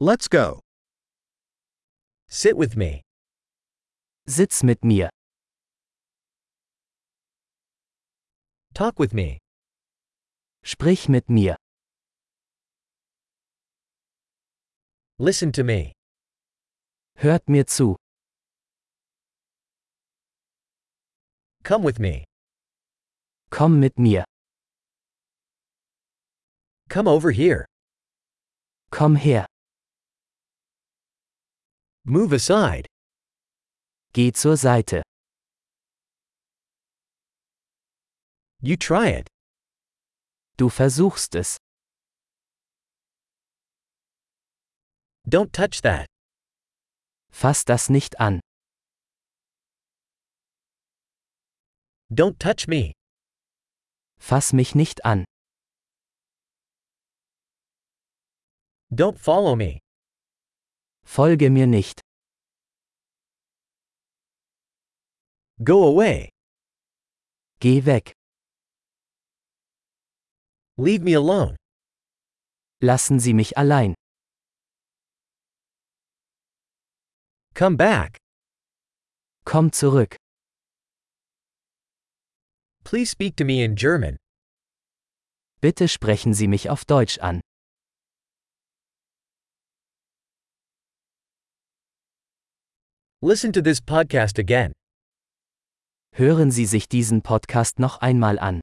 Let's go. Sit with me. Sitz mit mir. Talk with me. Sprich mit mir. Listen to me. Hört mir zu. Come with me. Komm mit mir. Come over here. Komm her. Move aside. Geh zur Seite. You try it. Du versuchst es. Don't touch that. Fass das nicht an. Don't touch me. Fass mich nicht an. Don't follow me. Folge mir nicht. Go away. Geh weg. Leave me alone. Lassen Sie mich allein. Come back. Komm zurück. Please speak to me in German. Bitte sprechen Sie mich auf Deutsch an. Listen to this podcast again. Hören Sie sich diesen Podcast noch einmal an.